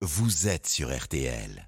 vous êtes sur RTL.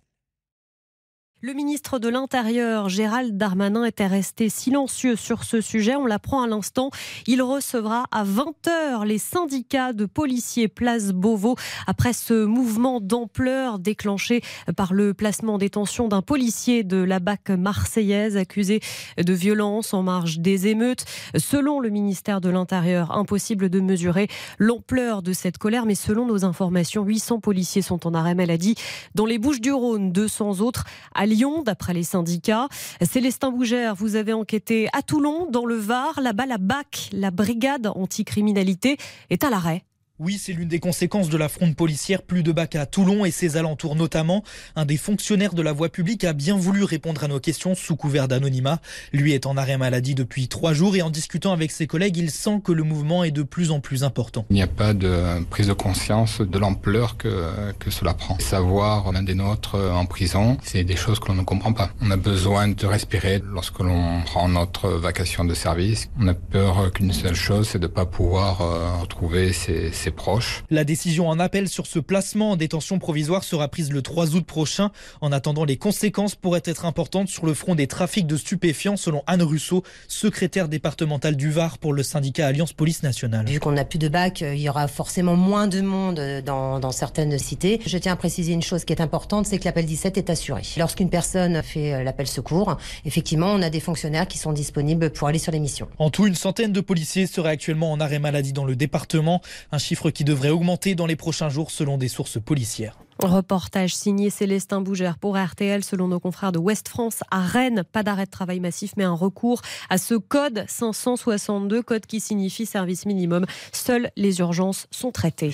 Le ministre de l'Intérieur, Gérald Darmanin, était resté silencieux sur ce sujet. On l'apprend à l'instant. Il recevra à 20h les syndicats de policiers Place Beauvau après ce mouvement d'ampleur déclenché par le placement en détention d'un policier de la BAC marseillaise accusé de violence en marge des émeutes. Selon le ministère de l'Intérieur, impossible de mesurer l'ampleur de cette colère, mais selon nos informations, 800 policiers sont en arrêt maladie dans les Bouches du Rhône, 200 autres à Lyon, d'après les syndicats. Célestin Bougère, vous avez enquêté à Toulon, dans le Var. Là-bas, la BAC, la brigade anticriminalité, est à l'arrêt. Oui, c'est l'une des conséquences de la fronde policière. Plus de bacs à Toulon et ses alentours notamment. Un des fonctionnaires de la voie publique a bien voulu répondre à nos questions sous couvert d'anonymat. Lui est en arrêt maladie depuis trois jours et en discutant avec ses collègues, il sent que le mouvement est de plus en plus important. Il n'y a pas de prise de conscience de l'ampleur que, cela prend. Savoir l'un des nôtres en prison, c'est des choses que l'on ne comprend pas. On a besoin de respirer lorsque l'on prend notre vacation de service. On a peur qu'une seule chose, c'est de ne pas pouvoir euh, retrouver ses proches. La décision en appel sur ce placement en détention provisoire sera prise le 3 août prochain. En attendant, les conséquences pourraient être importantes sur le front des trafics de stupéfiants, selon Anne Russo, secrétaire départementale du Var pour le syndicat Alliance Police Nationale. Vu qu'on n'a plus de bac, il y aura forcément moins de monde dans, dans certaines cités. Je tiens à préciser une chose qui est importante, c'est que l'appel 17 est assuré. Lorsqu'une personne fait l'appel secours, effectivement, on a des fonctionnaires qui sont disponibles pour aller sur les missions. En tout, une centaine de policiers seraient actuellement en arrêt maladie dans le département, un chiffre qui devrait augmenter dans les prochains jours selon des sources policières. Reportage signé Célestin Bougère pour RTL, selon nos confrères de Ouest France, à Rennes. Pas d'arrêt de travail massif, mais un recours à ce code 562, code qui signifie service minimum. Seules les urgences sont traitées.